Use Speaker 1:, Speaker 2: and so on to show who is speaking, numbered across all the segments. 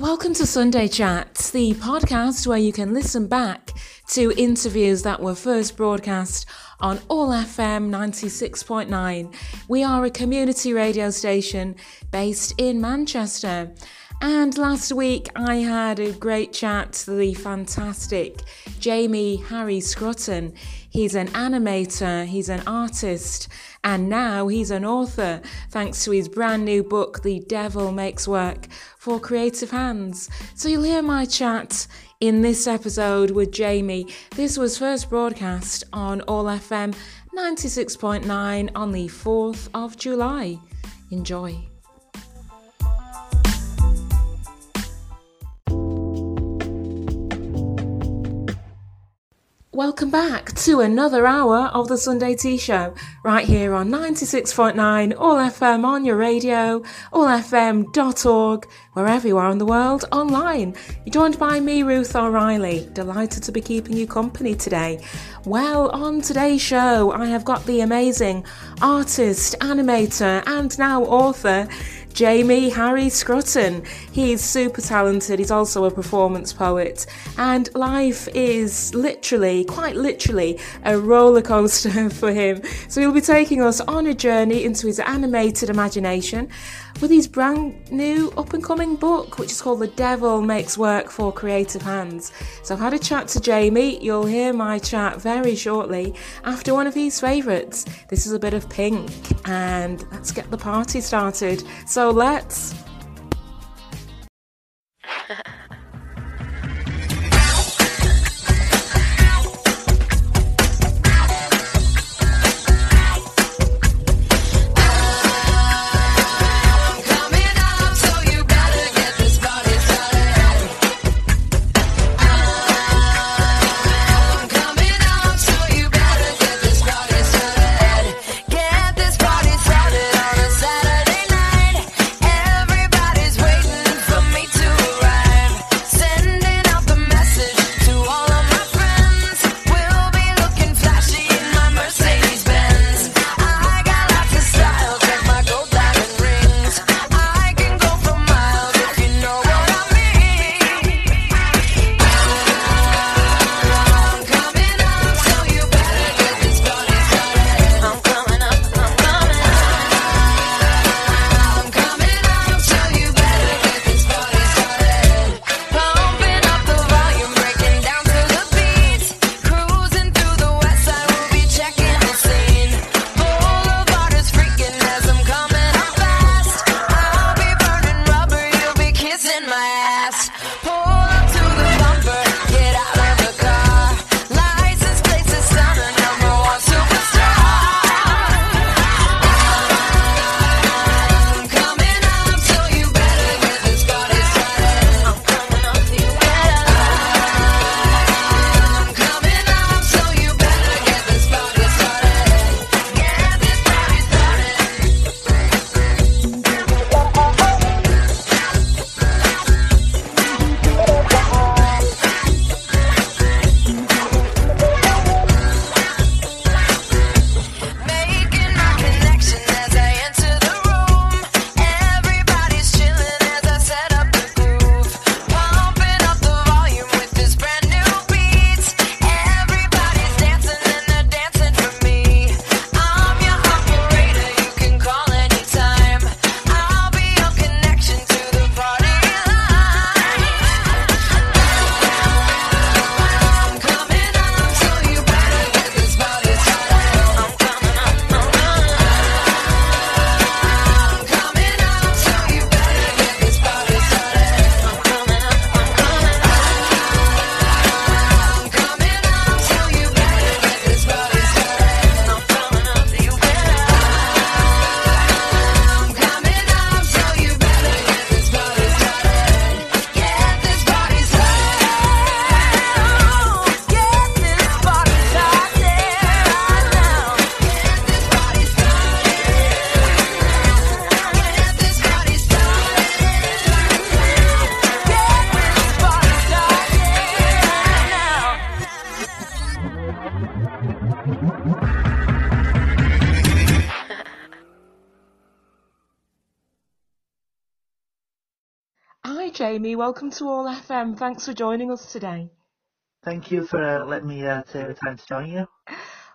Speaker 1: Welcome to Sunday Chats, the podcast where you can listen back to interviews that were first broadcast on All FM 96.9. We are a community radio station based in Manchester. And last week I had a great chat to the fantastic Jamie Harry Scrutton. He's an animator, he's an artist, and now he's an author thanks to his brand new book, The Devil Makes Work for Creative Hands. So you'll hear my chat in this episode with Jamie. This was first broadcast on All FM 96.9 on the 4th of July. Enjoy. Welcome back to another hour of the Sunday Tea Show, right here on 96.9 All FM on your radio, allfm.org, wherever you are in the world, online. You're joined by me, Ruth O'Reilly. Delighted to be keeping you company today. Well, on today's show, I have got the amazing artist, animator, and now author. Jamie Harry Scrutton. He's super talented, he's also a performance poet, and life is literally, quite literally, a roller coaster for him. So he'll be taking us on a journey into his animated imagination with his brand new up and coming book, which is called The Devil Makes Work for Creative Hands. So I've had a chat to Jamie. You'll hear my chat very shortly after one of his favourites. This is a bit of pink, and let's get the party started. So let's. Welcome to All FM. Thanks for joining us today.
Speaker 2: Thank you for uh, letting me uh, take the time to join you.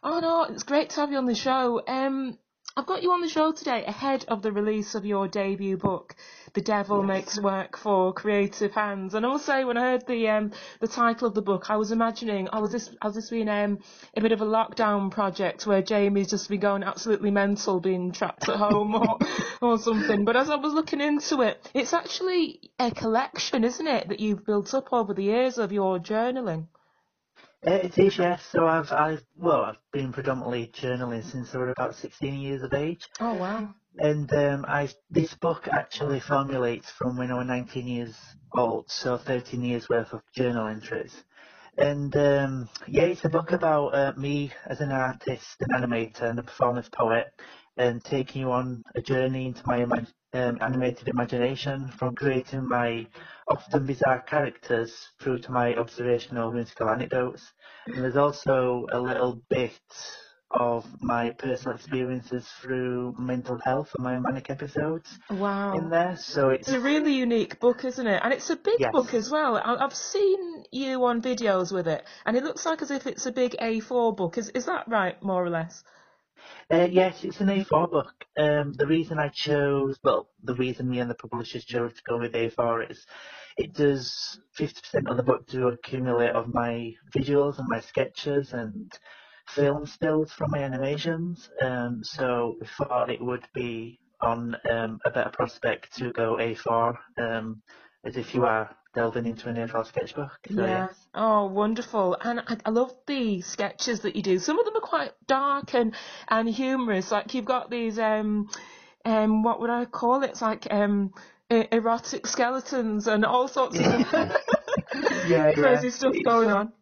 Speaker 1: Oh no, it's great to have you on the show. Um, I've got you on the show today ahead of the release of your debut book, The Devil yes. Makes Work for Creative Hands. And also, when I heard the um, the title of the book, I was imagining, oh, was this has this been um, a bit of a lockdown project where Jamie's just been going absolutely mental, being trapped at home or or something? But as I was looking into it, it's actually a collection, isn't it, that you've built up over the years of your journaling.
Speaker 2: It is, yes. So I've, I've, well, I've been predominantly journaling since I was about 16 years of age.
Speaker 1: Oh, wow.
Speaker 2: And um, I, this book actually formulates from when I was 19 years old, so 13 years worth of journal entries. And um, yeah, it's a book about uh, me as an artist, an animator, and a performance poet, and taking you on a journey into my um, animated imagination from creating my often bizarre characters through to my observational musical anecdotes. And there's also a little bit of my personal experiences through mental health and my manic episodes
Speaker 1: wow.
Speaker 2: in there. So it's,
Speaker 1: it's a really unique book, isn't it? And it's a big
Speaker 2: yes.
Speaker 1: book as well. I've seen you on videos with it, and it looks like as if it's a big A4 book. Is is that right, more or less?
Speaker 2: Uh, yes, it's an A4 book. Um, the reason I chose, well, the reason me and the publishers chose to go with A4 is it does 50% of the book to accumulate of my visuals and my sketches and film stills from my animations. Um, so we thought it would be on um, a better prospect to go A4 um, as if you are delving into an A4 sketchbook. So,
Speaker 1: yeah. Yes. Oh, wonderful. And I, I, love the sketches that you do. Some of them are quite dark and, and humorous. Like you've got these, um, um, what would I call it? It's like, um, erotic skeletons and all sorts of
Speaker 2: yeah,
Speaker 1: crazy
Speaker 2: yeah.
Speaker 1: stuff going on.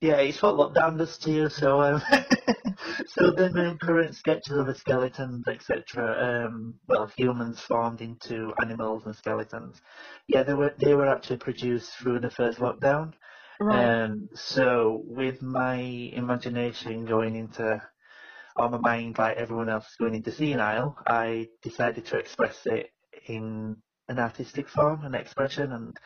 Speaker 2: Yeah, it's what lockdown does to you. So, um, so the main current sketches of the skeletons, etc. Um, well, humans formed into animals and skeletons. Yeah, they were they were actually produced through the first lockdown.
Speaker 1: Right.
Speaker 2: Um, so with my imagination going into or my mind like everyone else going into senile, I decided to express it in an artistic form, an expression, and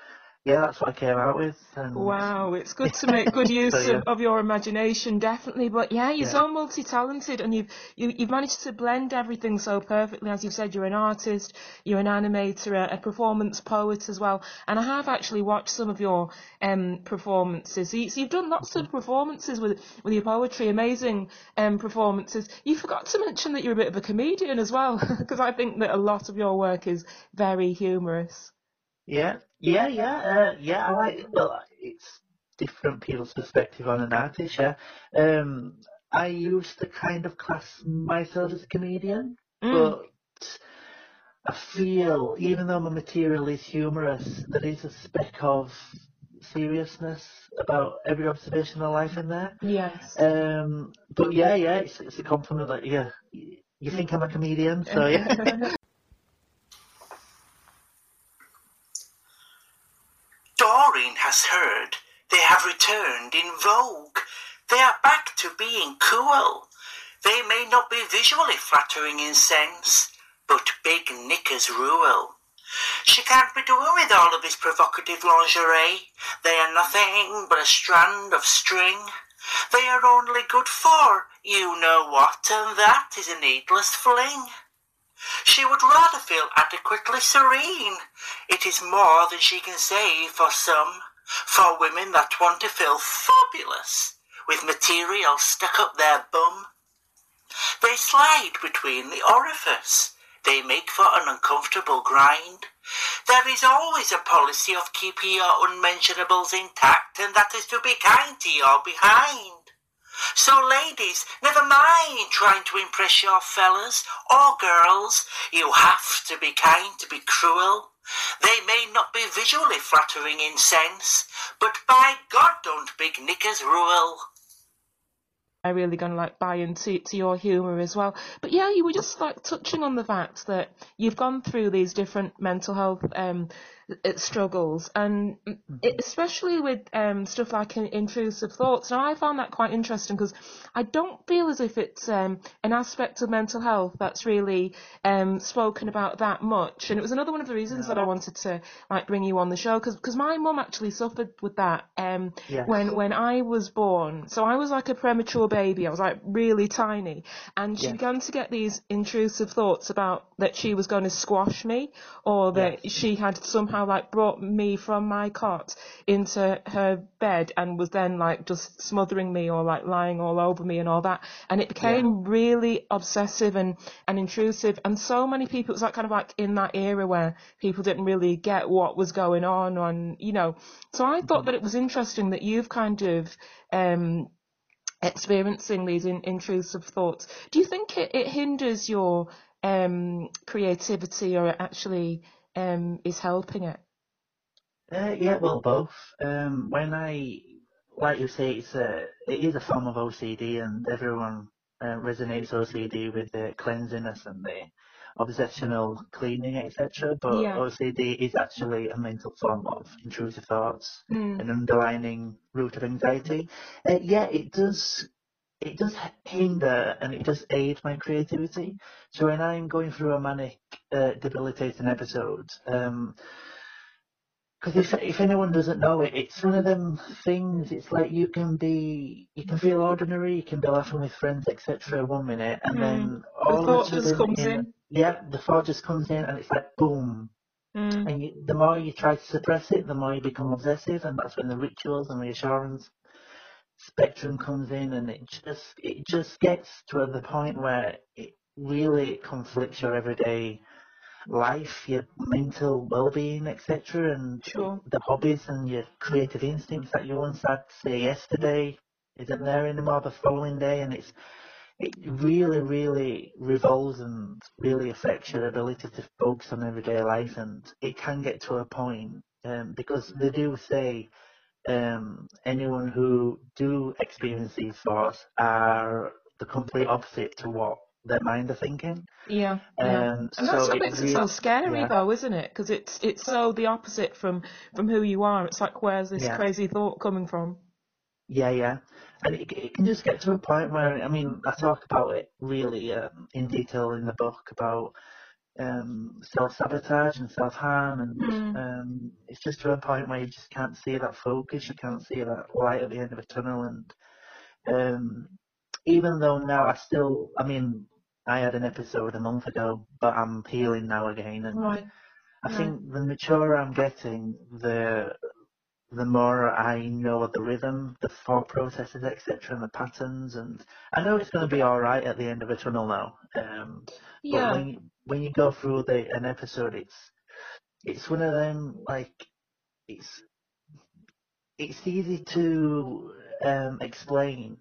Speaker 2: yeah, that's what I came out with. And...
Speaker 1: Wow, it's good to make good use so, yeah. of, of, your imagination, definitely. But yeah, you're yeah. so multi-talented, and you've you, have you have managed to blend everything so perfectly. As you've said, you're an artist, you're an animator, a, a performance poet as well. And I have actually watched some of your um, performances. So, you, have done lots of performances with with your poetry, amazing um, performances. You forgot to mention that you're a bit of a comedian as well, because I think that a lot of your work is very humorous.
Speaker 2: Yeah, yeah, yeah, uh, yeah. I like. Well, it's different people's perspective on an artist. Yeah. Um, I used to kind of class myself as a comedian, mm. but I feel even though my material is humorous, there is a speck of seriousness about every observation of life in there.
Speaker 1: Yes.
Speaker 2: Um, but yeah, yeah, it's, it's a compliment that yeah, you think I'm a comedian, so yeah.
Speaker 3: Doreen has heard they have returned in vogue. They are back to being cool. They may not be visually flattering in sense, but big knickers rule. She can't be doing with all of this provocative lingerie. They are nothing but a strand of string. They are only good for you know what, and that is a needless fling. She would rather feel adequately serene. It is more than she can say for some, for women that want to feel fabulous with material stuck up their bum. They slide between the orifice. They make for an uncomfortable grind. There is always a policy of keeping your unmentionables intact, and that is to be kind to your behind. So, ladies, never mind trying to impress your fellas or girls. You have to be kind to be cruel. They may not be visually flattering in sense, but by God, don't big knickers rule.
Speaker 1: I really gonna like buy into to your humour as well. But yeah, you were just like touching on the fact that you've gone through these different mental health um, uh, struggles, and
Speaker 2: Mm-hmm.
Speaker 1: it, especially with um, stuff like intrusive thoughts. Now, I found that quite interesting because I don't feel as if it's um, an aspect of mental health that's really um, spoken about that much. And it was another one of the reasons that I wanted to like bring you on the show because my mum actually suffered with that um,
Speaker 2: Yes.
Speaker 1: when when I was born. So I was like a premature baby. I was like really tiny, and she
Speaker 2: Yes.
Speaker 1: began to get these intrusive thoughts about that she was going to squash me or that
Speaker 2: Yes.
Speaker 1: she had somehow like brought me from my cot into her bed and was then like just smothering me or like lying all over me and all that and it became really obsessive and and intrusive and so many people it was like kind of like in that era where people didn't really get what was going on and you know so I thought that it was interesting that you've kind of um experiencing these in, intrusive thoughts. Do you think it, it hinders your um, creativity or it actually um, is helping it?
Speaker 2: Uh, yeah, well, both. Um, when I, like you say, it's a, it is a form of OCD, and everyone uh, resonates OCD with the cleanliness and the obsessional cleaning, etc. But
Speaker 1: Yeah.
Speaker 2: OCD is actually a mental form of intrusive thoughts,
Speaker 1: Mm.
Speaker 2: an underlining root of anxiety. Uh, yeah, it does. It does hinder and it does aid my creativity. So when I'm going through a manic, uh, debilitating episode, um, because if, if anyone doesn't know it, it's one of them things. It's like you can be, you can feel ordinary, you can be laughing with friends, etc. One minute, and
Speaker 1: Mm.
Speaker 2: then
Speaker 1: The
Speaker 2: all
Speaker 1: thought
Speaker 2: of a
Speaker 1: just comes in.
Speaker 2: yeah, the thought just comes in, and it's like boom.
Speaker 1: Mm.
Speaker 2: And you, the more you try to suppress it, the more you become obsessive, and that's when the rituals and reassurance spectrum comes in, and it just, it just gets to the point where it really conflicts your everyday life, your mental well-being, etc., and
Speaker 1: Sure.
Speaker 2: the hobbies and your creative instincts that you once had, say yesterday, isn't there anymore the following day, and it's it really, really revolves and really affects your ability to focus on everyday life, and it can get to a point um, because they do say um, anyone who do experience these thoughts are the complete opposite to what their mind are thinking.
Speaker 1: Yeah, yeah.
Speaker 2: Um,
Speaker 1: And that's
Speaker 2: so
Speaker 1: what
Speaker 2: it
Speaker 1: makes it
Speaker 2: really-
Speaker 1: so scary,
Speaker 2: yeah.
Speaker 1: though, isn't it? Because it's it's so the opposite from from who you are. It's like where's this
Speaker 2: Yeah.
Speaker 1: crazy thought coming from?
Speaker 2: Yeah, yeah. And it, it can just get to a point where, I mean, I talk about it really um, in detail in the book about um, self-sabotage and self-harm and
Speaker 1: Mm.
Speaker 2: um, it's just to a point where you just can't see that focus, you can't see that light at the end of a tunnel and um, even though now I still, I mean, I had an episode a month ago, but I'm healing now again and
Speaker 1: Right.
Speaker 2: I
Speaker 1: Right.
Speaker 2: think the maturer I'm getting, the the more I know of the rhythm, the thought processes, etc., and the patterns, and I know it's going to be all right at the end of a tunnel now. Um, but
Speaker 1: Yeah.
Speaker 2: when you, when you go through the an episode, it's it's one of them like it's it's easy to um, explain,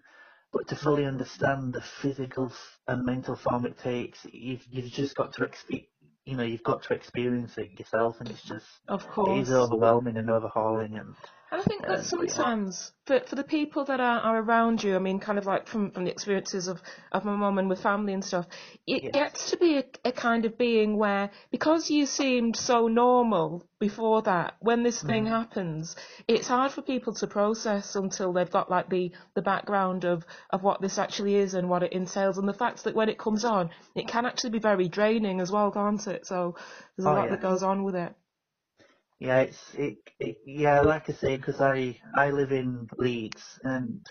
Speaker 2: but to fully understand the physical and mental form it takes, you've you've just got to expe- you know you've got to experience it yourself, and it's just
Speaker 1: Of course it
Speaker 2: is overwhelming and overhauling, and
Speaker 1: And I think that
Speaker 2: Um, yeah.
Speaker 1: sometimes for for the people that are, are around you, I mean, kind of like from, from the experiences of, of my mum and with family and stuff, it
Speaker 2: Yes.
Speaker 1: gets to be a, a kind of being where because you seemed so normal before that, when this thing
Speaker 2: Mm-hmm.
Speaker 1: happens, it's hard for people to process until they've got like the, the background of, of what this actually is and what it entails, and the fact that when it comes on, it can actually be very draining as well, can't it? So there's a
Speaker 2: Oh,
Speaker 1: lot that goes on with it.
Speaker 2: Yeah, it's it, it yeah, like I say, because I I live in Leeds and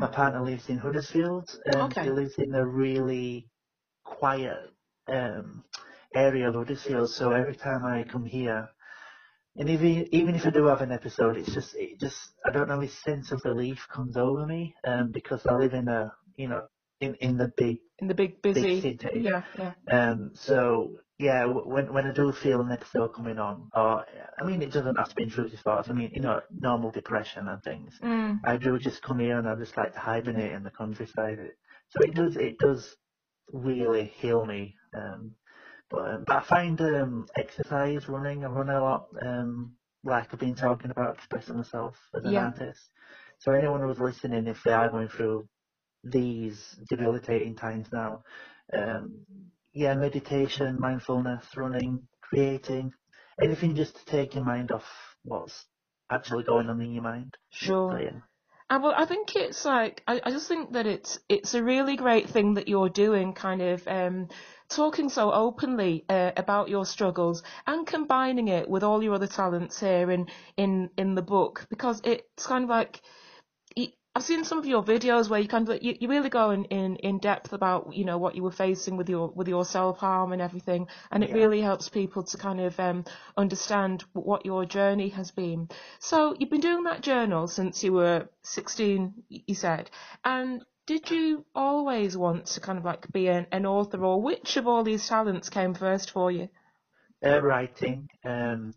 Speaker 2: my partner lives in Huddersfield, and
Speaker 1: Okay.
Speaker 2: he lives in a really quiet um area of Huddersfield. So every time I come here, and even even if I do have an episode, it's just it just I don't know, this sense of relief comes over me, um, because I live in a you know in in the big
Speaker 1: In the big busy,
Speaker 2: city.
Speaker 1: yeah, yeah.
Speaker 2: Um, so yeah, when when I do feel an episode coming on, or I mean, it doesn't have to be intrusive thoughts. I mean, you know, normal depression and things.
Speaker 1: Mm.
Speaker 2: I do just come here and I just like to hibernate in the countryside. So it does it does really heal me. Um, but, um, but I find um, exercise, running, I run a lot. Um, like I've been talking about, expressing myself as an
Speaker 1: Yeah.
Speaker 2: artist. So anyone who's listening, if they are going through these debilitating times now, um, yeah, meditation, mindfulness, running, creating, anything just to take your mind off what's actually going on in your mind.
Speaker 1: Sure.
Speaker 2: So, yeah.
Speaker 1: And well, I think it's like I, I just think that it's it's a really great thing that you're doing, kind of um, talking so openly uh, about your struggles and combining it with all your other talents here in in in the book because it's kind of like I've seen some of your videos where you kind of you, you really go in, in, in depth about you know what you were facing with your with your self harm and everything, and it
Speaker 2: Yeah.
Speaker 1: really helps people to kind of um, understand what your journey has been. So you've been doing that journal since you were 16, you said, and did you always want to kind of like be an, an author, or which of all these talents came first for you?
Speaker 2: Uh, writing. Um,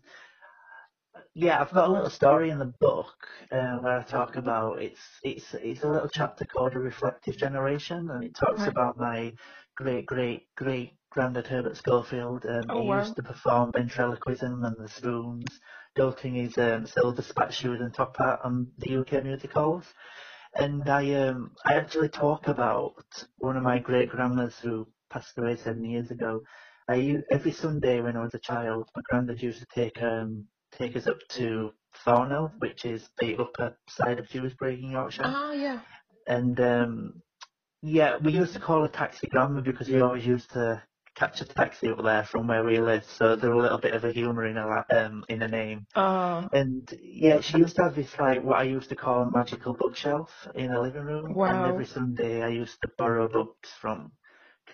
Speaker 2: yeah, I've got a little story in the book uh, where I talk about it's it's it's a little chapter called a reflective generation, and it talks
Speaker 1: Right.
Speaker 2: about my great great great granddad Herbert Schofield. Um,
Speaker 1: Oh,
Speaker 2: he
Speaker 1: wow.
Speaker 2: used to perform ventriloquism and the spoons, doting his um, silver spat shoes and top hat on the UK music halls. And I um I actually talk about one of my great grandmas who passed away seven years ago. I every Sunday when I was a child, my granddad used to take um take us up to Thornhill, which is the upper side of Dewsbury in Yorkshire.
Speaker 1: Ah, yeah.
Speaker 2: And um yeah, we used to call her taxi grandma because we always used to catch a taxi up there from where we lived. So there's a little bit of a humour in her la- um in her name.
Speaker 1: Oh,
Speaker 2: And yeah, she used to have this like what I used to call a magical bookshelf in her living room.
Speaker 1: Wow.
Speaker 2: And every Sunday I used to borrow books from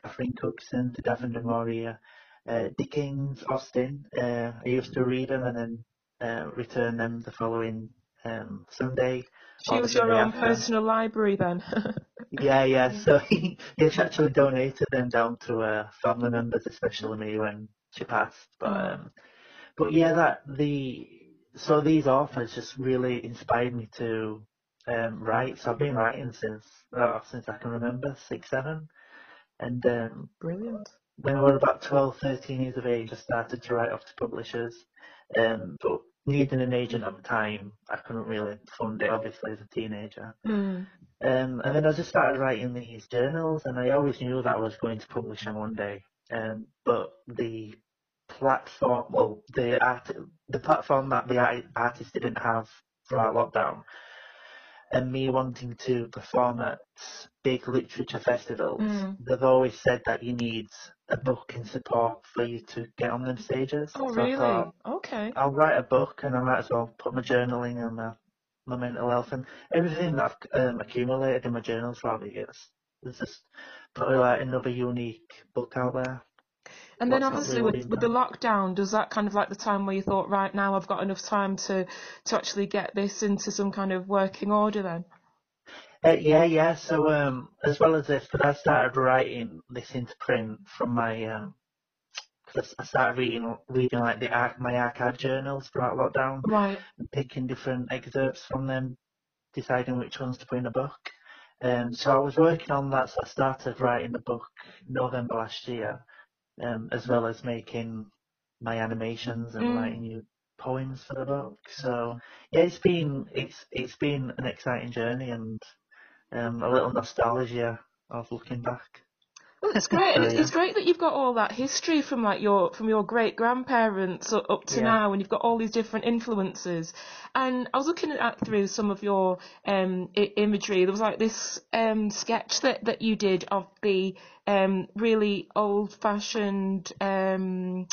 Speaker 2: Catherine Cookson to du Maurier, uh, Dickens, Austen. Uh, I used to read them and then uh, return them the following um, Sunday.
Speaker 1: she was your own
Speaker 2: after.
Speaker 1: personal library then.
Speaker 2: Yeah, yeah. So he, he actually donated them down to uh, family members, especially me when she passed. But
Speaker 1: Oh.
Speaker 2: um, but yeah, that the so these authors just really inspired me to um, write. So I've been writing since uh, since I can remember, six, seven, and um,
Speaker 1: Brilliant.
Speaker 2: when I was about 12, 13 years of age, I started to write off to publishers. Um, but needing an agent at the time, I couldn't really fund it, obviously, as a teenager.
Speaker 1: Mm.
Speaker 2: Um, and then I just started writing these journals, and I always knew that I was going to publish them one day. Um, but the platform, well, the art, the platform that the art, artist didn't have throughout lockdown, and me wanting to perform at big literature festivals,
Speaker 1: Mm.
Speaker 2: they've always said that you need a book in support for you to get on them stages.
Speaker 1: Oh,
Speaker 2: So I
Speaker 1: really?
Speaker 2: thought,
Speaker 1: Okay.
Speaker 2: I'll write a book and I might as well put my journaling and my, my mental health and everything that I've um, accumulated in my journals throughout the years. There's just probably like another unique book out there.
Speaker 1: And then
Speaker 2: What's not
Speaker 1: obviously
Speaker 2: really
Speaker 1: with, with the lockdown, does that kind of like the time where you thought, right now I've got enough time to to actually get this into some kind of working order then?
Speaker 2: Uh, yeah, yeah. So um, as well as this, but I started writing this into print from my um, cause I started reading reading like the my archive journals throughout lockdown.
Speaker 1: Right.
Speaker 2: and picking different excerpts from them, deciding which ones to put in the book. Um, so I was working on that, so I started writing the book November last year, um, as well as making my animations and
Speaker 1: Mm.
Speaker 2: writing new poems for the book. So yeah, it's been it's it's been an exciting journey and um, a little nostalgia of looking back.
Speaker 1: Well, it's great. and it's, it's great that you've got all that history from like your from your great grandparents up to
Speaker 2: Yeah.
Speaker 1: now, and you've got all these different influences. And I was looking at through some of your um, I- imagery. There was like this um, sketch that, that you did of the um, really old fashioned. Um,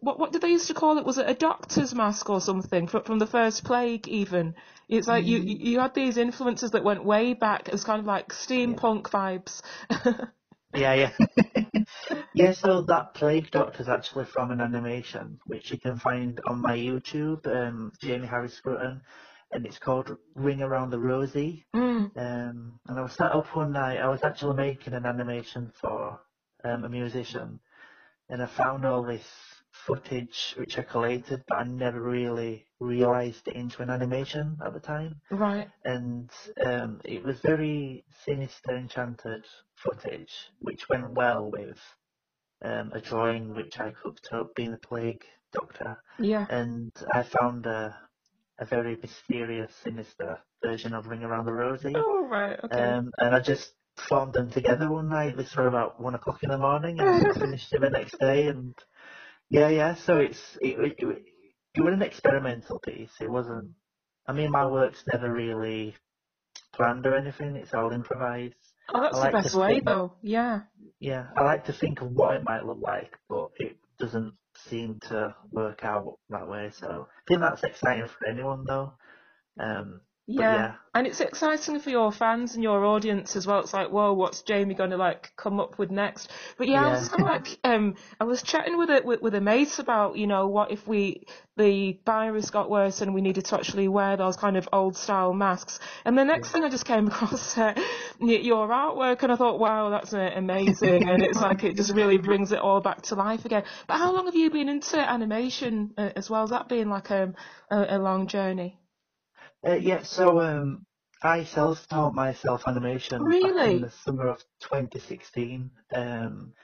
Speaker 1: what what did they used to call it? Was it a doctor's mask or something from from the first plague? Even it's like you you you had these influences that went way back. It was kind of like steampunk vibes.
Speaker 2: Yeah, yeah. yeah, so that Plague doctor is actually from an animation, which you can find on my YouTube, um, Jamie Harris Scrutton, and it's called Ring Around the Rosie.
Speaker 1: mm.
Speaker 2: Um, and I was sat up one night, I was actually making an animation for um, a musician, and I found all this footage which I collated, but I never really realised it into an animation at the time
Speaker 1: Right.
Speaker 2: and um, it was very sinister, enchanted footage, which went well with um, a drawing which I cooked up, being the plague doctor,
Speaker 1: Yeah.
Speaker 2: and I found a a very mysterious, sinister version of Ring Around the Rosie,
Speaker 1: Oh right. Okay.
Speaker 2: um, and I just formed them together one night. This was about one o'clock in the morning, and I finished it the next day, and Yeah, yeah. So it's it, it, it, it was an experimental piece. It wasn't. I mean, my work's never really planned or anything. It's all improvised.
Speaker 1: Oh, that's
Speaker 2: I
Speaker 1: the best way,
Speaker 2: think-
Speaker 1: though. Yeah.
Speaker 2: Yeah, I like to think of what it might look like, but it doesn't seem to work out that way. So I think that's exciting for anyone, though. Um,
Speaker 1: Yeah.
Speaker 2: yeah,
Speaker 1: And it's exciting for your fans and your audience as well. It's like, whoa, what's Jamie going to like come up with next? But yeah, I was kind of like, um, I was chatting with a with, with a mate about, you know, what if we the virus got worse and we needed to actually wear those kind of old style masks. And the next thing I just came across uh, your artwork, and I thought, wow, that's uh, amazing. and it's like it just really brings it all back to life again. But how long have you been into animation uh, as well? Has that been like um, a, a long journey?
Speaker 2: Uh, yeah. So um, I self-taught myself animation back
Speaker 1: Really?
Speaker 2: in the summer of 2016. Um,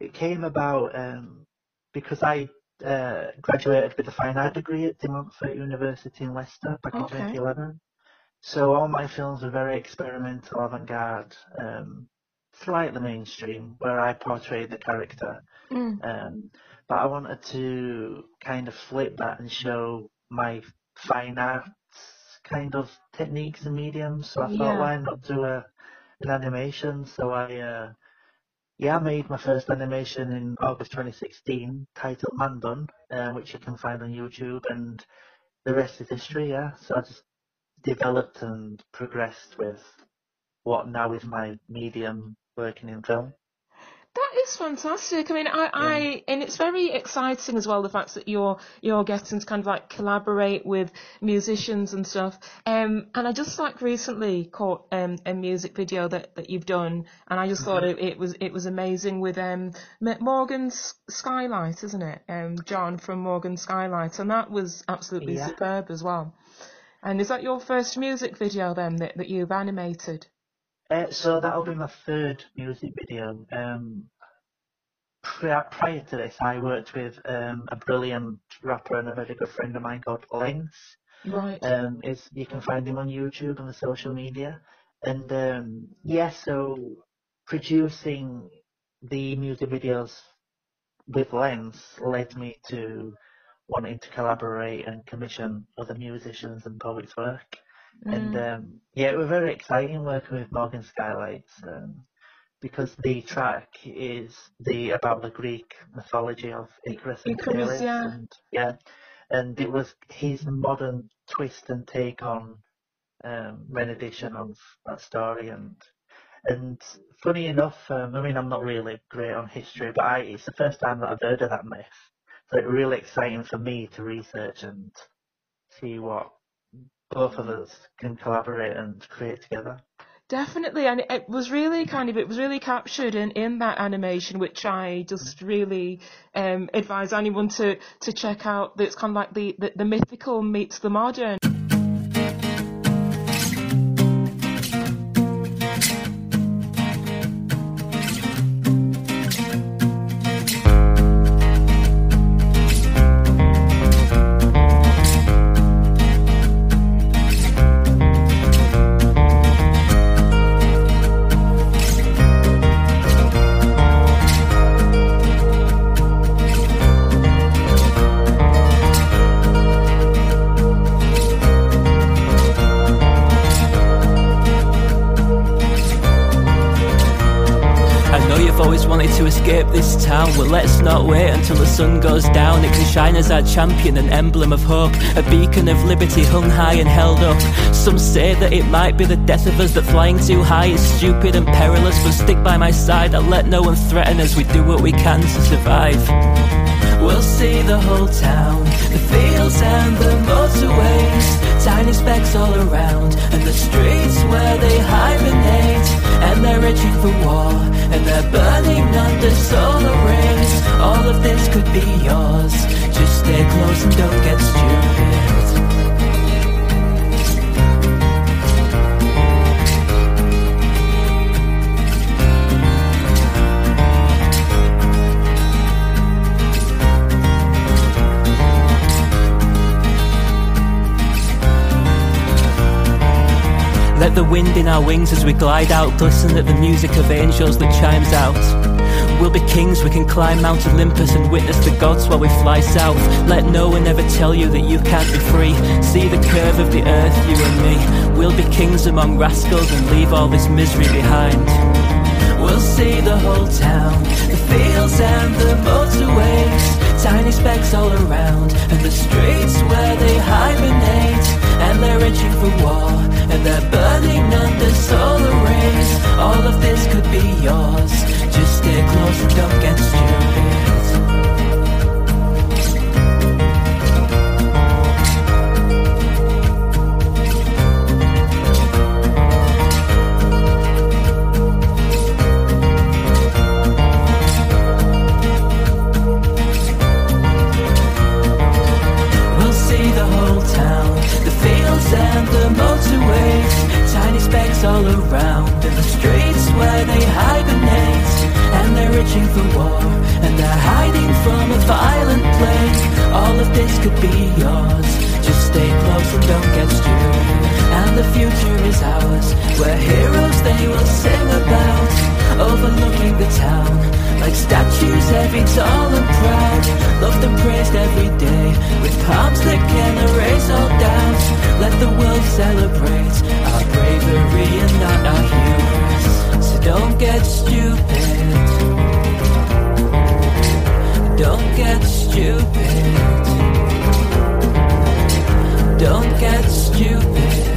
Speaker 2: it came about um, because I uh, graduated with a fine art degree at De Montfort University in Leicester back in
Speaker 1: Okay.
Speaker 2: 2011. So all my films were very experimental, avant-garde, um, slightly mainstream, where I portrayed the character.
Speaker 1: Mm.
Speaker 2: Um, but I wanted to kind of flip that and show my fine arts kind of techniques and mediums. So I
Speaker 1: Yeah.
Speaker 2: thought, why not do a an animation? So I, uh, yeah, I made my first animation in August 2016, titled Man Bun, uh, which you can find on YouTube, and the rest is history. Yeah, so I just developed and progressed with what now is my medium working in film.
Speaker 1: That is fantastic. I mean, I, I, and it's very exciting as well the fact that you're you're getting to kind of like collaborate with musicians and stuff. Um, and I just like recently caught um a music video that, that you've done, and I just thought it, it was it was amazing with um Morgan's Skylight, isn't it? Um, John from Morgan Skylight, and that was absolutely
Speaker 2: Yeah.
Speaker 1: superb as well. And is that your first music video then that, that you've animated?
Speaker 2: Uh, so that'll be my third music video. Um, pri- prior to this, I worked with um, a brilliant rapper and a very good friend of mine called Lens.
Speaker 1: Right.
Speaker 2: Um, is you can find him on YouTube and the social media, and um, yeah, so producing the music videos with Lens led me to wanting to collaborate and commission other musicians and poets' work. And
Speaker 1: Mm.
Speaker 2: um, yeah, it was very exciting working with Morgan Skylights um, because the track is the about the Greek mythology of Icarus and
Speaker 1: Icarus,
Speaker 2: Achilles,
Speaker 1: yeah.
Speaker 2: and yeah, and it was his modern twist and take on um, rendition of that story, and and funny enough, um, I mean I'm not really great on history, but I, it's the first time that I've heard of that myth, so it's really exciting for me to research and see what both of us can collaborate and create together.
Speaker 1: Definitely, and it was really kind of it was really captured in, in that animation, which I just really um, advise anyone to to check out. That's kind of like the, the, the mythical meets the modern.
Speaker 4: Champion, an emblem of hope, a beacon of liberty hung high and held up. Some say that it might be the death of us, that flying too high is stupid and perilous. But stick by my side, I'll let no one threaten us. We do what we can to survive. We'll see the whole town, the fields and the motorways, tiny specks all around, and the streets where they hibernate. And they're itching for war, and they're burning under solar rays. All of this could be yours. Just stay close and don't get stupid. Let the wind in our wings as we glide out glisten at the music of angels that chimes out. We'll be kings, we can climb Mount Olympus and witness the gods while we fly south. Let no one ever tell you that you can't be free. See the curve of the earth, you and me. We'll be kings among rascals and leave all this misery behind. We'll see the whole town, the fields and the motorways, tiny specks all around, and the streets where they hibernate, and they're itching for war, and they're burning under solar rays. All of this could be yours, just stay close don't get stupid. We'll see the whole town, the fields and the motorways, tiny specks all around, and the streets where they hibernate, and they're itching for war, and they're hiding from a violent plague. All of this could be yours, just stay close and don't get stupid. And the future is ours, where heroes they will sing about, overlooking the town, like statues every tall and proud, loved and praised every day, with palms that can erase all doubt. Let the world celebrate our bravery and not our heroes. Don't get stupid. Don't get stupid. Don't get stupid.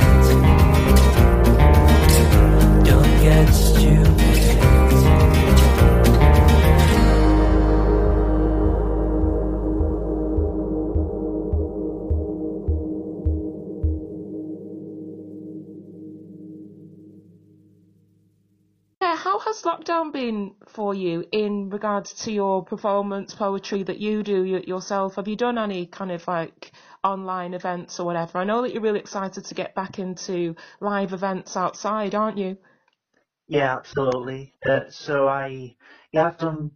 Speaker 1: Has lockdown been for you in regards to your performance poetry that you do yourself? Have you done any kind of like online events or whatever? I know that you're really excited to get back into live events outside, aren't you?
Speaker 2: Yeah, absolutely. Uh, so I, yeah, I've done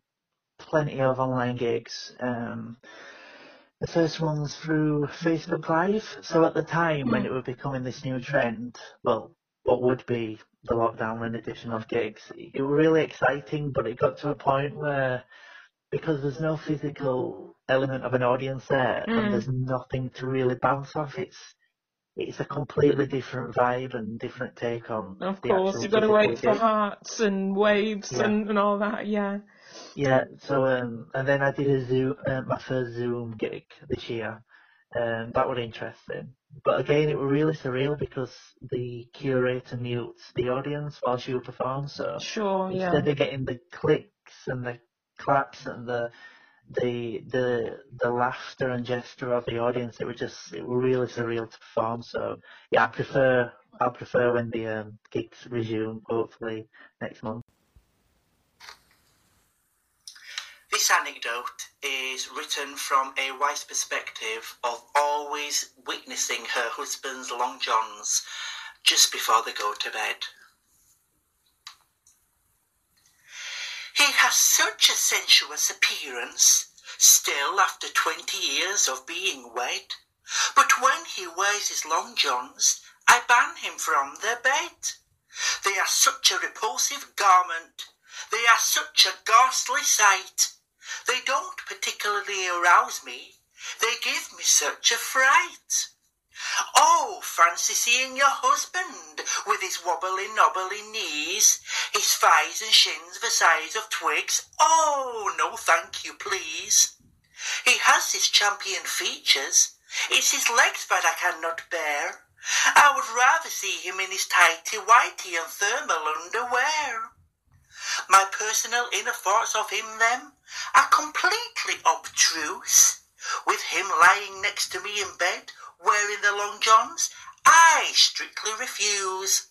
Speaker 2: plenty of online gigs. Um, the first one's through Facebook Live. So at the time when it was becoming this new trend, well, what would be the lockdown rendition of gigs, it was really exciting, but it got to a point where because there's no physical element of an audience there
Speaker 1: Mm.
Speaker 2: and there's nothing to really bounce off, it's it's a completely different vibe and different take on
Speaker 1: Of course, you've got to wait for hearts and waves
Speaker 2: Yeah.
Speaker 1: and, and all that, yeah.
Speaker 2: Yeah, so um, and then I did a Zoom, uh, my first Zoom gig this year, and that was interesting. But again, it was really surreal because the curator mutes the audience while she would perform. So
Speaker 1: Sure, yeah.
Speaker 2: instead of getting the clicks and the claps and the the the the laughter and gesture of the audience, it was just it was really surreal to perform. So yeah, I prefer I prefer when the um, gigs resume, hopefully next month.
Speaker 3: This anecdote is written from a wife's perspective of always witnessing her husband's long johns just before they go to bed. He has such a sensuous appearance, still after twenty years of being wed. But when he wears his long johns, I ban him from their bed. They are such a repulsive garment. They are such a ghastly sight. They don't particularly arouse me. They give me such a fright. Oh, fancy seeing your husband with his wobbly knobbly knees, his thighs and shins the size of twigs. Oh, no thank you, please. He has his champion features. It's his legs that I cannot bear. I would rather see him in his tighty whitey and thermal underwear. My personal inner thoughts of him, then, are completely obtruse. With him lying next to me in bed, wearing the long johns, I strictly refuse.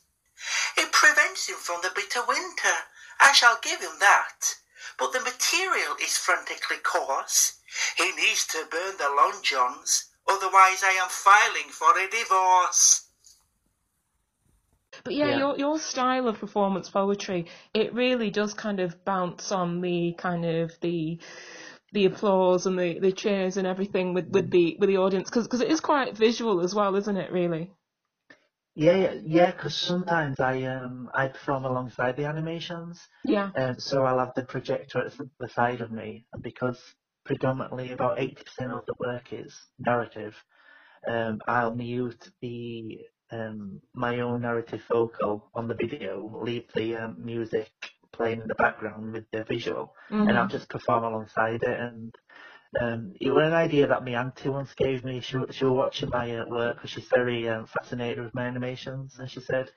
Speaker 3: It prevents him from the bitter winter, I shall give him that. But the material is frantically coarse. He needs to burn the long johns, otherwise I am filing for a divorce.
Speaker 1: But yeah,
Speaker 2: Yeah.
Speaker 1: your your style of performance poetry, it really does kind of bounce on the kind of the the applause and the, the cheers and everything with, with the with the audience because cause it is quite visual as well, isn't it? Really.
Speaker 2: Yeah, yeah, because sometimes I um I perform alongside the animations,
Speaker 1: Yeah.
Speaker 2: um, so I'll have the projector at the side of me, and because predominantly about 80% of the work is narrative, um, I'll mute the um my own narrative vocal on the video, leave the um, music playing in the background with the visual, and I'll
Speaker 1: Mhm.
Speaker 2: just perform alongside it, and um, it was an idea that my auntie once gave me. She, she was watching my uh, work because she's very um, fascinated with my animations, and she said,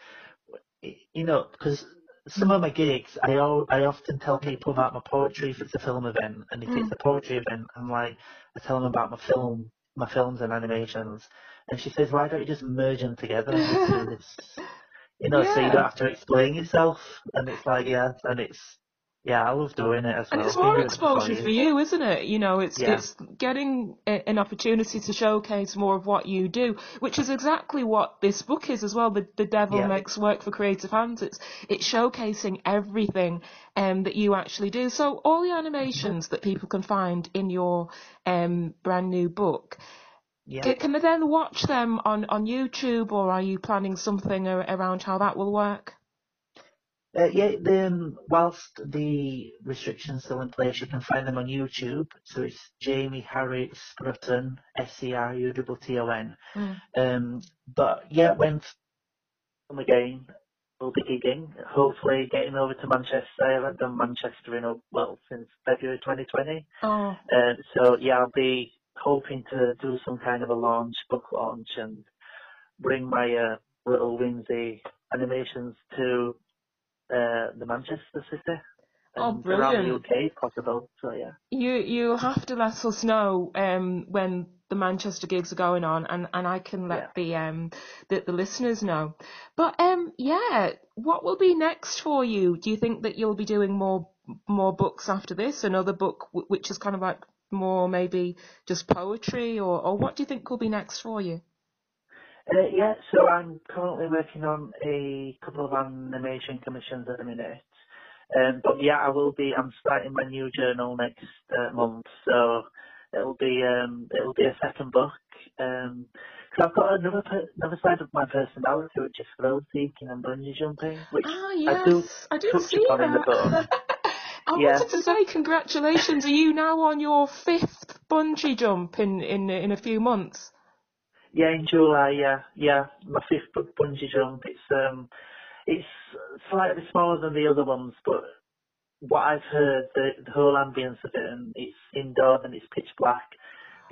Speaker 2: you know, because some of my gigs, I al- I often tell people about my poetry if it's a film event, and if it's
Speaker 1: Mm.
Speaker 2: a poetry event, I'm like, I tell them about my film, my films and animations, and she says, why don't you just merge them together and do this, you know, so you don't have to explain yourself, and it's like, yeah, and it's, yeah, I love doing it as well. And it's
Speaker 1: more
Speaker 2: doing it for
Speaker 1: exposure for you, isn't it? You know, it's
Speaker 2: Yeah.
Speaker 1: it's getting a, an opportunity to showcase more of what you do, which is exactly what this book is as well. The the Devil
Speaker 2: Yeah.
Speaker 1: Makes Work for Creative Hands. It's it's showcasing everything um, that you actually do. So all the animations that people can find in your um, brand new book,
Speaker 2: Yeah.
Speaker 1: can, can they then watch them on on YouTube, or are you planning something around how that will work?
Speaker 2: Uh, yeah, then whilst the restrictions still in place, you can find them on YouTube. So it's Jamie Harry Scrutton, S C R U T T O N.
Speaker 1: Mm.
Speaker 2: Um, but yeah, when film again, we'll be gigging. Hopefully, getting over to Manchester. I haven't done Manchester in a well since February 2020.
Speaker 1: Oh,
Speaker 2: Uh, so yeah, I'll be hoping to do some kind of a launch, book launch, and bring my uh, little whimsy animations to uh, the Manchester city
Speaker 1: Oh,
Speaker 2: and around the
Speaker 1: brilliant.
Speaker 2: UK if possible. So yeah,
Speaker 1: You you'll have to let us know um, when the Manchester gigs are going on, and, and I can let the um the, the listeners know. But um yeah, what will be next for you? Do you think that you'll be doing more more books after this? Another book w- which is kind of like more maybe just poetry, or or what do you think will be next for you?
Speaker 2: uh, yeah. So I'm currently working on a couple of animation commissions at the minute. Um, but yeah, I will be. I'm starting my new journal next uh, month, so it'll be um, it'll be a second book. Um, cause I've got another per- another side of my personality, which is thrill seeking and bungee jumping, which
Speaker 1: Ah
Speaker 2: I do
Speaker 1: yes, I
Speaker 2: touch
Speaker 1: see
Speaker 2: upon in the book.
Speaker 1: I
Speaker 2: Yeah.
Speaker 1: wanted to say congratulations. Are you now on your fifth bungee jump in in in a few months?
Speaker 2: Yeah, in July, yeah, yeah, my fifth bungee jump. It's um, it's slightly smaller than the other ones, but what I've heard, the, the whole ambience of it, and it's indoors and it's pitch black.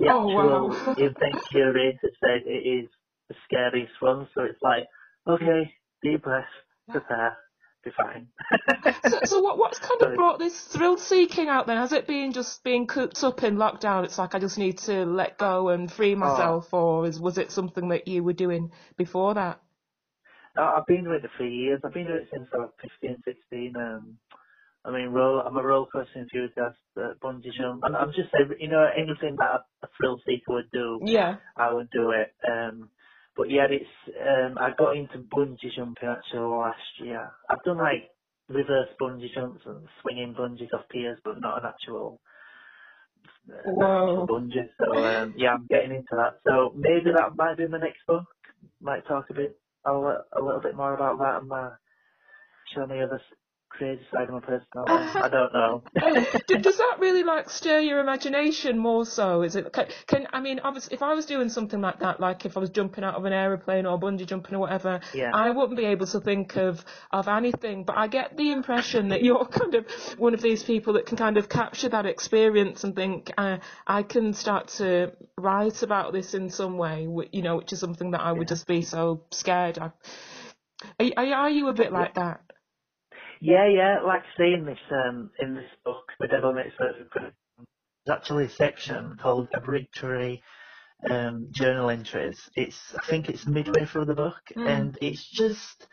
Speaker 2: The
Speaker 1: Oh,
Speaker 2: actual
Speaker 1: wow.
Speaker 2: event curator said it is the scariest one, so it's like, okay, deep breath, prepare, be fine.
Speaker 1: So, so what what's kind of brought this thrill seeking out then? Has it been just being cooped up in lockdown? It's like I just need to let go and free myself, or is was it something that you were doing before that?
Speaker 2: No, I've been doing it for years. I've been doing it since I was 15, 16. Um, I mean, roll, I'm a roller coaster enthusiast, uh, bungee jump. I'm, I'm just, you know, anything that a, a thrill seeker would do,
Speaker 1: Yeah.
Speaker 2: I would do it. Um, but yeah, it's, um, I got into bungee jumping actually last year. I've done like reverse bungee jumps and swinging bungees off piers, but not an actual, uh, actual bungee. So um, yeah, I'm getting into that. So maybe that might be my next book. Might talk a bit, a, a little bit more about that and uh, show me other crazy side of my personality. I don't know.
Speaker 1: Does that really like stir your imagination more so? Is it can, can I mean obviously if I was doing something like that, like if I was jumping out of an aeroplane or bungee jumping or whatever,
Speaker 2: Yeah.
Speaker 1: I wouldn't be able to think of of anything. But I get the impression that you're kind of one of these people that can kind of capture that experience and think uh, I can start to write about this in some way. You know, which is something that I would just be so scared. I, are are you a bit like that?
Speaker 2: Yeah, yeah. Like I say in this um in this book, The Devil Makes there's actually a section called Obituary um, Journal Entries. It's I think it's midway through the book,
Speaker 1: Mm.
Speaker 2: and it's just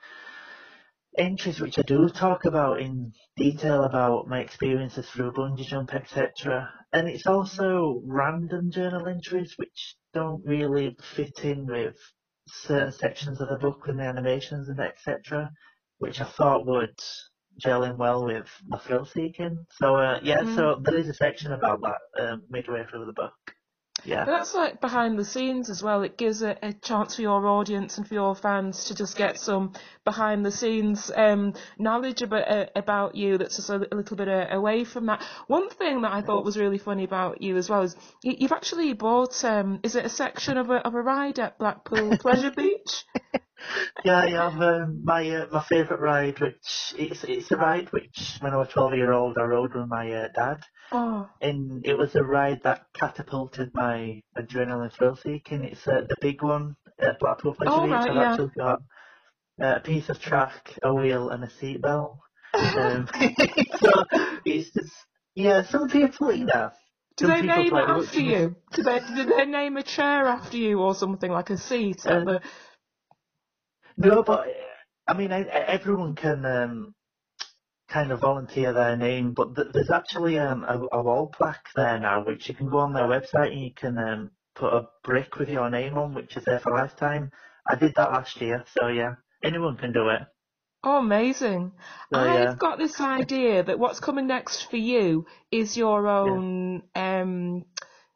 Speaker 2: entries which I do talk about in detail about my experiences through bungee jump, etc. And it's also random journal entries which don't really fit in with certain sections of the book and the animations and etc. Which I thought would gel in well with my thrill seeking. So uh, yeah,
Speaker 1: Mm.
Speaker 2: so there is a section about that um, midway through the book. yeah.
Speaker 1: That's like behind the scenes as well. It gives a, a chance for your audience and for your fans to just get some behind the scenes um, knowledge about uh, about you. That's just a, a little bit uh, away from that. One thing that I thought was really funny about you as well is you, you've actually bought. Um, is it a section of a of a ride at Blackpool Pleasure Beach?
Speaker 2: Yeah, I have um, my uh, my favourite ride, which it's it's a ride which when I was twelve year old I rode with my uh, dad,
Speaker 1: Oh,
Speaker 2: and it was a ride that catapulted my adrenaline thrill seeking. It's uh, the big one at Blackpool Pleasure
Speaker 1: Oh,
Speaker 2: Beach.
Speaker 1: right,
Speaker 2: I've
Speaker 1: yeah.
Speaker 2: actually got uh, a piece of track, a wheel, and a seatbelt. Um, so it's just yeah. Some people, you know,
Speaker 1: do they name it after you? Do they do they name a chair after you or something like a seat? at
Speaker 2: Uh,
Speaker 1: the,
Speaker 2: No, but I mean, I, I- everyone can um, kind of volunteer their name, but th- there's actually um, a, a wall plaque there now, which you can go on their website and you can um, put a brick with your name on, which is there for lifetime. I did that last year, so yeah, anyone can do it.
Speaker 1: Oh, amazing.
Speaker 2: So,
Speaker 1: I've
Speaker 2: yeah.
Speaker 1: got this idea that what's coming next for you is your own um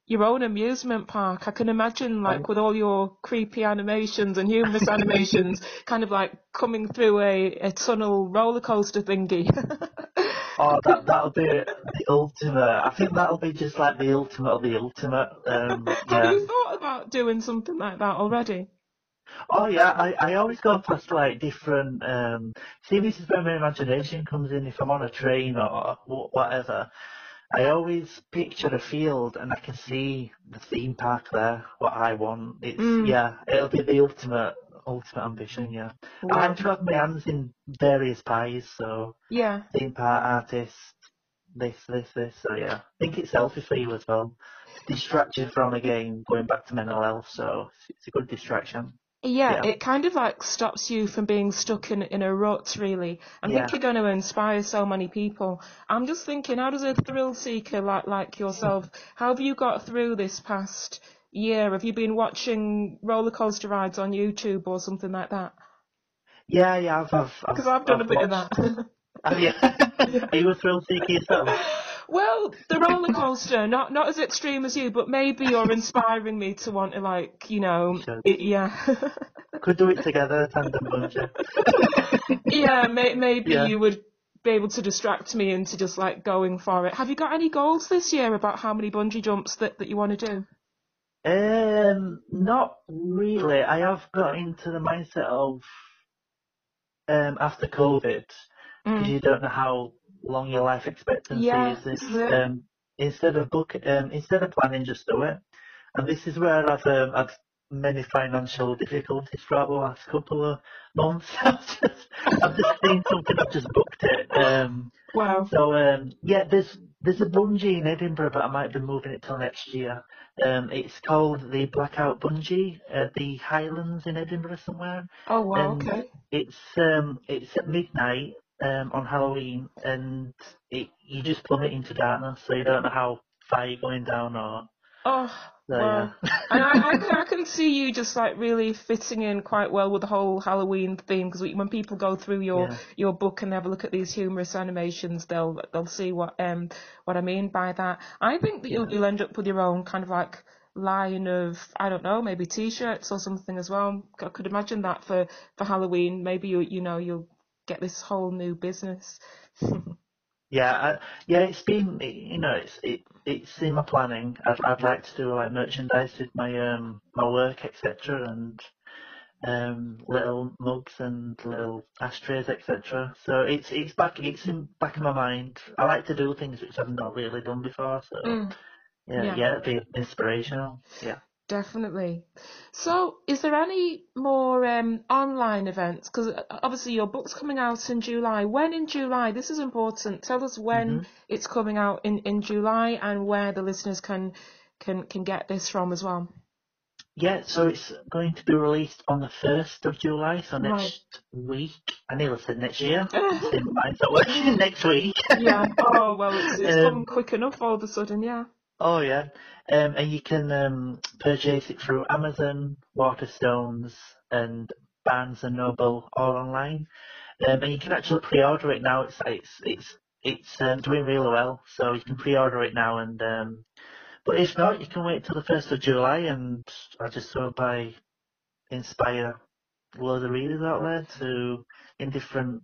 Speaker 1: your own amusement park. I can imagine like with all your creepy animations and humorous animations kind of like coming through a, a tunnel roller coaster thingy.
Speaker 2: Oh, that that'll be the ultimate. I think that'll be just like the ultimate of the ultimate. Um,
Speaker 1: Have you thought about doing something like that already?
Speaker 2: Oh yeah, I, I always go past like different. Um, see, this is where my imagination comes in. If I'm on a train or wh- whatever, I always picture a field and I can see the theme park there. What I want, it's
Speaker 1: Mm.
Speaker 2: yeah, it'll be the ultimate, ultimate ambition. Yeah, I
Speaker 1: Wow.
Speaker 2: like to have my hands in various pies. So
Speaker 1: Yeah.
Speaker 2: theme park artist, this, this, this. So yeah, I think it's healthy for you as well. Distraction from a game, going back to mental health. So it's a good distraction.
Speaker 1: Yeah,
Speaker 2: Yeah.
Speaker 1: it kind of like stops you from being stuck in in a rut, really. I
Speaker 2: Yeah.
Speaker 1: think you're going to inspire so many people. I'm just thinking, how does a thrill seeker like like yourself, how have you got through this past year? Have you been watching roller coaster rides on YouTube or something like that?
Speaker 2: Yeah, yeah, I've, I've, I've,
Speaker 1: Because I've done a
Speaker 2: I've
Speaker 1: bit of that.
Speaker 2: Oh, yeah. Are you a thrill seeker yourself?
Speaker 1: Well, the roller coaster, not not as extreme as you, but maybe you're inspiring me to want to like, you know, it, yeah.
Speaker 2: Could do it together, tandem bungee.
Speaker 1: yeah, may, maybe
Speaker 2: Yeah.
Speaker 1: you would be able to distract me into just like going for it. Have you got any goals this year about how many bungee jumps that, that you want to do?
Speaker 2: Um, not really. I have got into the mindset of um after COVID, because
Speaker 1: Mm.
Speaker 2: you don't know how long your life expectancy
Speaker 1: Yeah,
Speaker 2: is. Um, instead of book, um, instead of planning, just do it. And this is where I've um, had many financial difficulties throughout the last couple of months. I've just, I've just seen something, I've just booked it. Um,
Speaker 1: Wow.
Speaker 2: So um, yeah, there's there's a bungee in Edinburgh, but I might be moving it till next year. Um, it's called the Blackout Bungee at the Highlands in Edinburgh somewhere.
Speaker 1: Oh wow,
Speaker 2: and
Speaker 1: okay.
Speaker 2: It's um it's at midnight um on Halloween, and it you just plummet into darkness, so you don't know how far you're going down or.
Speaker 1: Oh,
Speaker 2: So,
Speaker 1: wow.
Speaker 2: yeah.
Speaker 1: and I, I, can, I can see you just like really fitting in quite well with the whole Halloween theme because when people go through your
Speaker 2: Yeah.
Speaker 1: your book and have a look at these humorous animations, they'll they'll see what um what I mean by that. I think that you'll, you'll end up with your own kind of like line of I don't know maybe t-shirts or something as well. I could imagine that for for Halloween. Maybe you you know you'll get this whole new business.
Speaker 2: Yeah, I, yeah, it's been, you know, it's it, it's in my planning. I'd, I'd like to do like merchandise with my um my work, etc., and um little mugs and little ashtrays, etc. So it's it's back it's in back in my mind. I like to do things which I've not really done before. So
Speaker 1: Mm.
Speaker 2: yeah,
Speaker 1: Yeah.
Speaker 2: yeah, it'd be inspirational. Yeah.
Speaker 1: Definitely. So, is there any more um, online events? Because obviously your book's coming out in July. When in July? This is important. Tell us when
Speaker 2: Mhm.
Speaker 1: it's coming out in, in July and where the listeners can can can get this from as well.
Speaker 2: Yeah, so it's going to be released on the 1st of July, so
Speaker 1: Right.
Speaker 2: next week. I nearly said next year. It's in my mind's not working. next week.
Speaker 1: yeah. Oh well, it's, it's
Speaker 2: Um,
Speaker 1: come quick enough all of a sudden. Yeah.
Speaker 2: Oh yeah, um, and you can um, purchase it through Amazon, Waterstones, and Barnes and Noble all online. Um, and you can actually pre-order it now. It's it's it's it's um, doing really well, so you can pre-order it now and um, But if not, you can wait till the first of July, and I just hope I inspire loads of readers out there to in different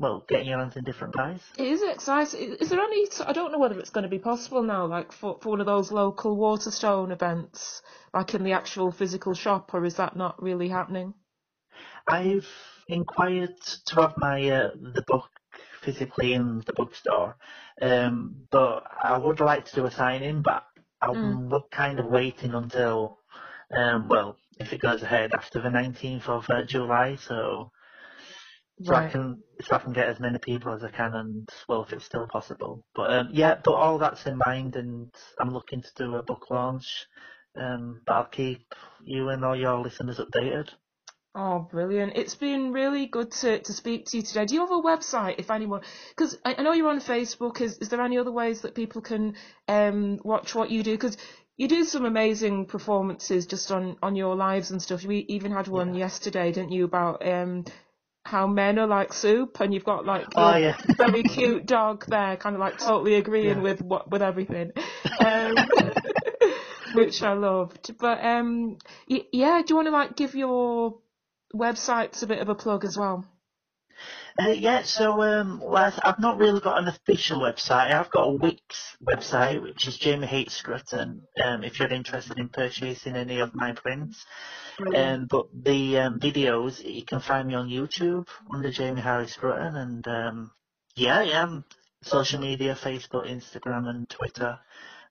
Speaker 2: well, getting your hands in different pies.
Speaker 1: It is exciting. Is there any? I don't know whether it's going to be possible now, like for, for one of those local Waterstone events, like in the actual physical shop, or is that not really happening?
Speaker 2: I've inquired to have my uh, the book physically in the bookstore, um, but I would like to do a signing, but I'm mm. kind of waiting until, um, well, if it goes ahead after the 19th of uh, July, so so right. I can so I can get as many people as I can, and well, if it's still possible. But um, yeah, but all that's in mind, and I'm looking to do a book launch. Um, but I'll keep you and all your listeners updated.
Speaker 1: Oh, brilliant! It's been really good to, to speak to you today. Do you have a website, if anyone? Because I, I know you're on Facebook. Is is there any other ways that people can um watch what you do? Because you do some amazing performances just on, on your lives and stuff. We even had one yeah. yesterday, didn't you, about um how men are like soup, and you've got like
Speaker 2: oh, yeah.
Speaker 1: very cute dog there, kind of like totally agreeing yeah. with what with everything, um, which I loved. But um, y- yeah, do you want to like give your websites a bit of a plug as well?
Speaker 2: Uh, yeah, so um, well, I've not really got an official website. I've got a Wix website, which is Jamie H. Scrutton, um, if you're interested in purchasing any of my prints. Um, but the um, videos, you can find me on YouTube under Jamie Harris Scrutton. And um, yeah, yeah, social media, Facebook, Instagram, and Twitter.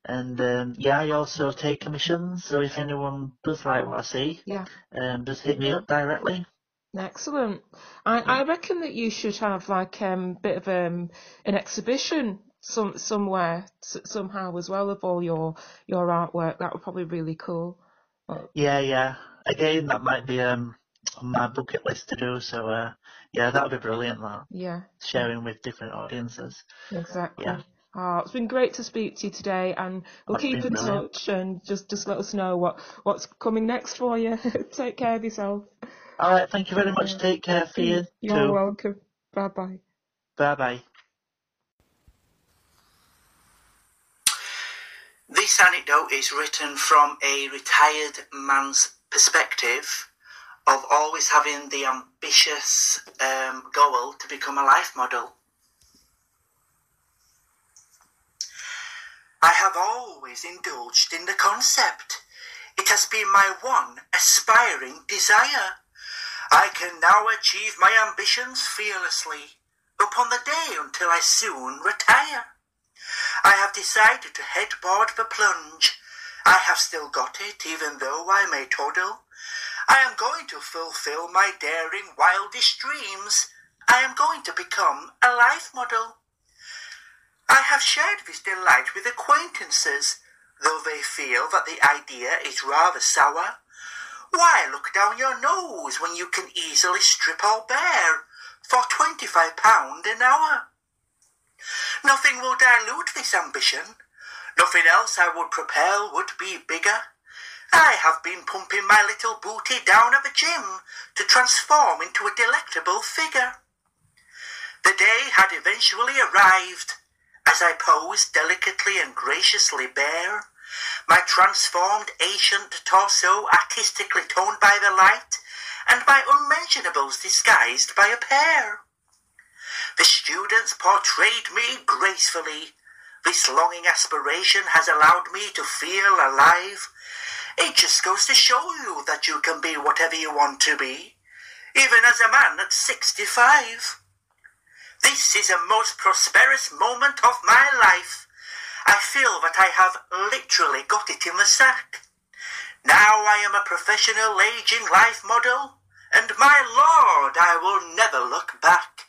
Speaker 2: And um, yeah, I also take commissions. So if anyone does like what I see,
Speaker 1: yeah,
Speaker 2: um, just hit me up directly.
Speaker 1: Excellent. I, I reckon that you should have like a um, bit of um, an exhibition some somewhere somehow as well of all your your artwork. That would probably be really cool.
Speaker 2: But... Yeah, yeah. Again, that might be um on my bucket list to do. So uh, yeah, that would be brilliant. That
Speaker 1: yeah,
Speaker 2: sharing with different audiences.
Speaker 1: Exactly. Yeah. Oh, it's been great to speak to you today, and we'll That's keep in brilliant. touch and just just let us know what what's coming next for you. Take care of yourself.
Speaker 2: All right. Thank you very much. Take care for you.
Speaker 1: You're
Speaker 2: too.
Speaker 1: welcome. Bye bye.
Speaker 2: Bye bye.
Speaker 3: This anecdote is written from a retired man's perspective of always having the ambitious um, goal to become a life model. I have always indulged in the concept. It has been my one aspiring desire. I can now achieve my ambitions fearlessly upon the day until I soon retire. I have decided to headboard the plunge. I have still got it, even though I may toddle. I am going to fulfill my daring, wildest dreams. I am going to become a life model. I have shared this delight with acquaintances, though they feel that the idea is rather sour. Why look down your nose when you can easily strip all bare for £25 an hour? Nothing will dilute this ambition. Nothing else I would propel would be bigger. I have been pumping my little booty down at the gym to transform into a delectable figure. The day had eventually arrived as I posed delicately and graciously bare my transformed ancient torso artistically toned by the light, and my unmentionables disguised by a pair. The students portrayed me gracefully. This longing aspiration has allowed me to feel alive. It just goes to show you that you can be whatever you want to be, even as a man at 65. This is a most prosperous moment of my life. I feel that I have literally got it in the sack. Now I am a professional aging life model, and my lord, I will never look back.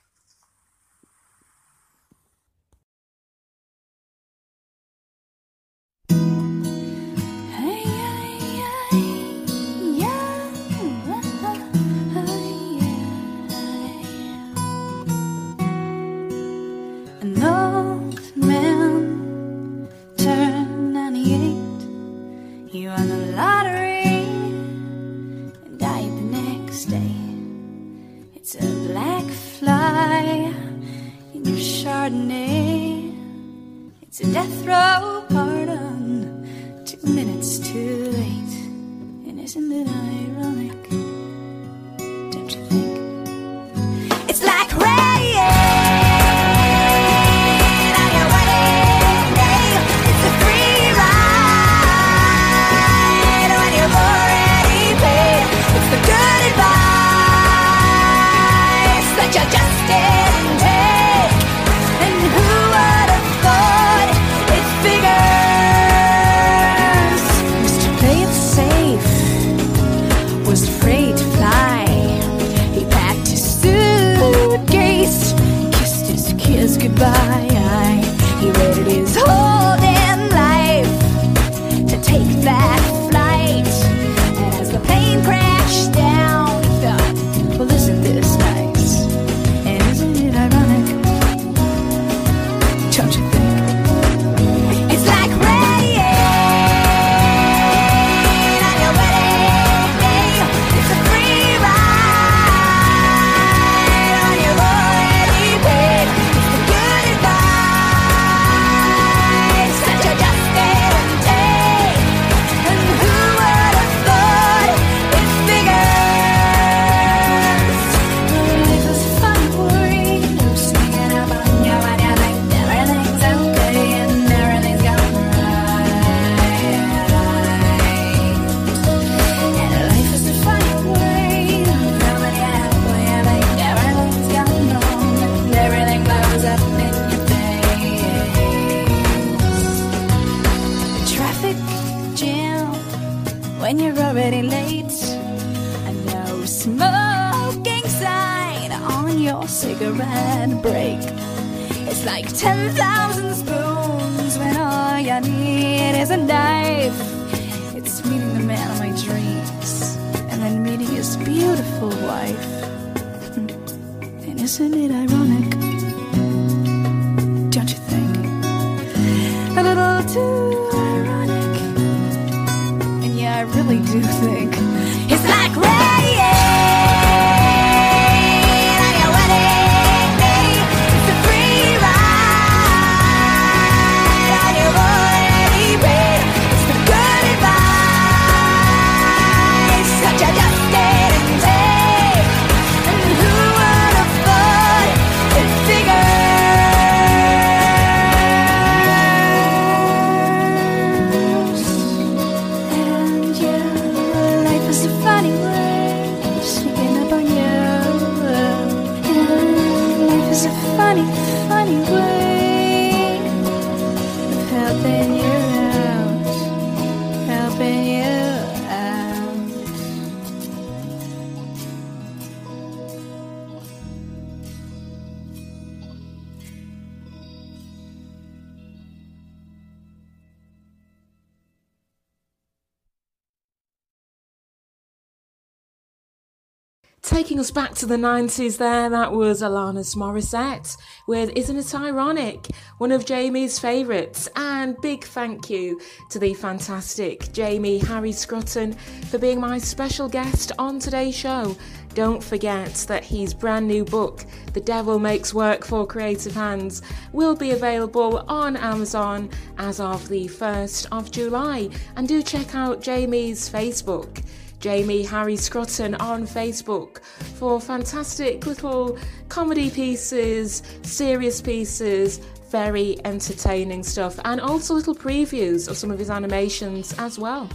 Speaker 1: Taking us back to the 90s there, that was Alanis Morissette with Isn't It Ironic? One of Jamie's favourites. And big thank you to the fantastic Jamie Harry Scrutton for being my special guest on today's show. Don't forget that his brand new book, The Devil Makes Work for Creative Hands, will be available on Amazon as of the 1st of July. And do check out Jamie's Facebook. Jamie Harry Scrutton on Facebook for fantastic little comedy pieces, serious pieces, very entertaining stuff, and also little previews of some of his animations as well.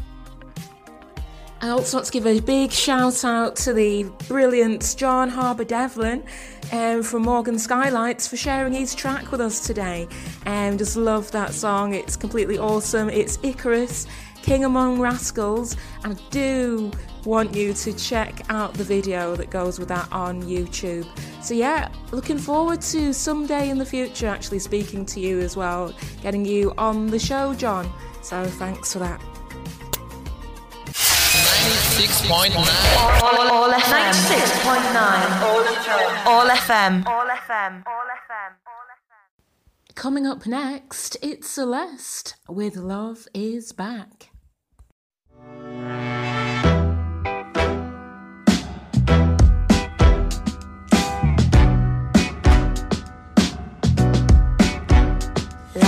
Speaker 1: I also want to give a big shout out to the brilliant John Harbour Devlin um, from Morgan Skylights for sharing his track with us today. And Um, just love that song, it's completely awesome. It's Icarus, King Among Rascals, and I do want you to check out the video that goes with that on YouTube. So, yeah, looking forward to someday in the future actually speaking to you as well, getting you on the show, John. So, thanks for that.
Speaker 5: 96.9
Speaker 6: All, all FM. 96.9. All FM. All FM. All FM.
Speaker 1: Coming up next, it's Celeste with Love is Back.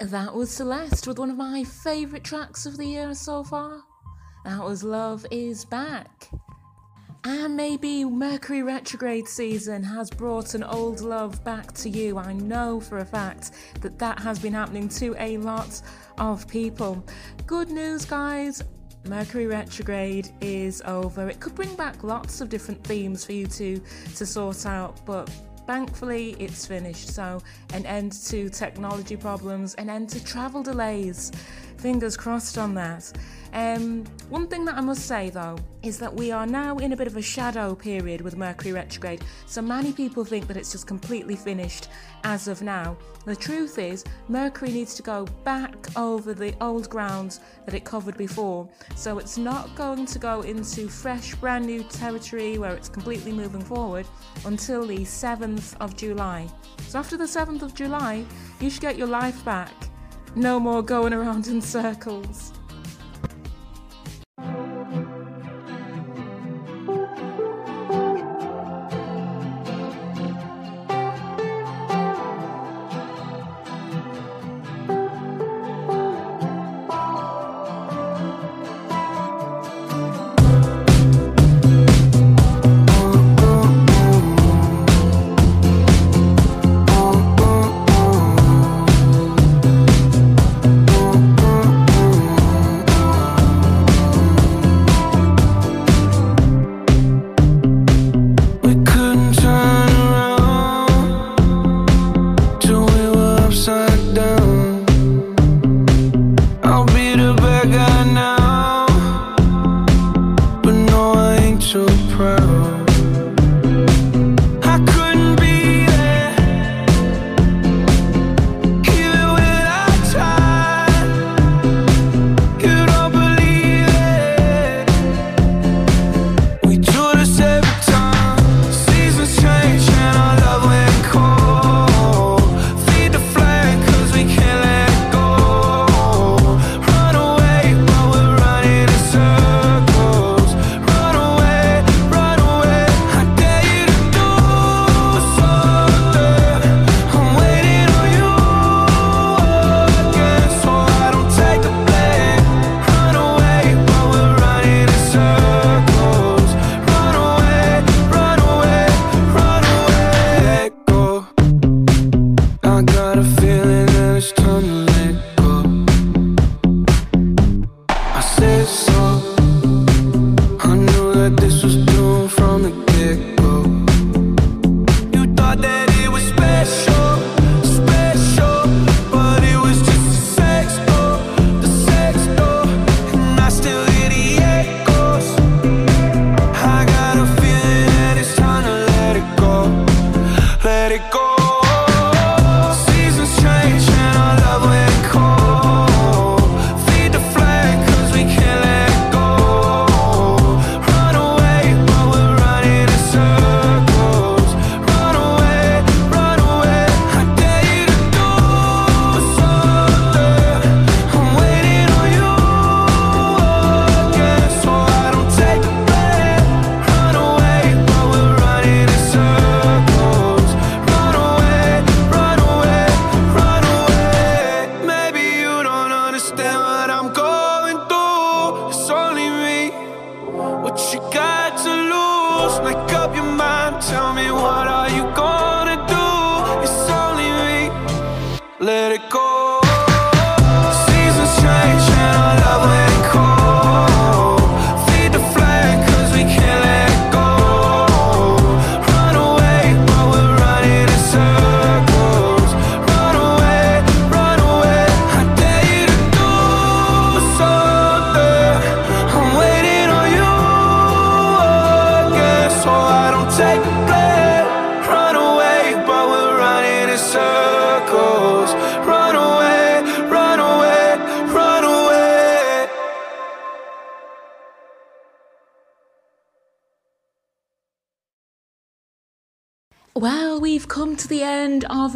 Speaker 7: That
Speaker 1: was Celeste with one of my favourite tracks of the year so far. That was Love is Back. And maybe Mercury retrograde season has brought an old love back to you. I know for a fact that that has been happening to a lot of people. Good news, guys. Mercury retrograde is over. It could bring back lots of different themes for you to to sort out, but Thankfully, it's finished, so an end to technology problems, an end to travel delays. Fingers crossed on that. Um, one thing that I must say though is that we are now in a bit of a shadow period with Mercury retrograde, so many people think that it's just completely finished as of now. The truth is, Mercury needs to go back over the old grounds that it covered before, so it's not going to go into fresh, brand new territory where it's completely moving forward until the 7th of July. So after the 7th of July, you should get your life back. No more going around in circles.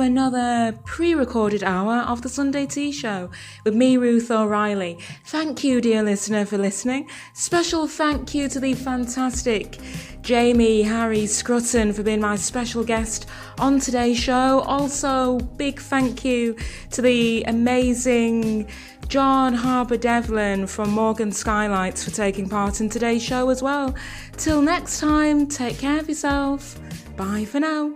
Speaker 1: Another pre recorded hour of the Sunday Tea Show with me, Ruth O'Reilly. Thank you, dear listener, for listening. Special thank you to the fantastic Jamie Harry Scrutton for being my special guest on today's show. Also, big thank you to the amazing John Harbour Devlin from Morgan Skylights for taking part in today's show as well. Till next time, take care of yourself. Bye for now.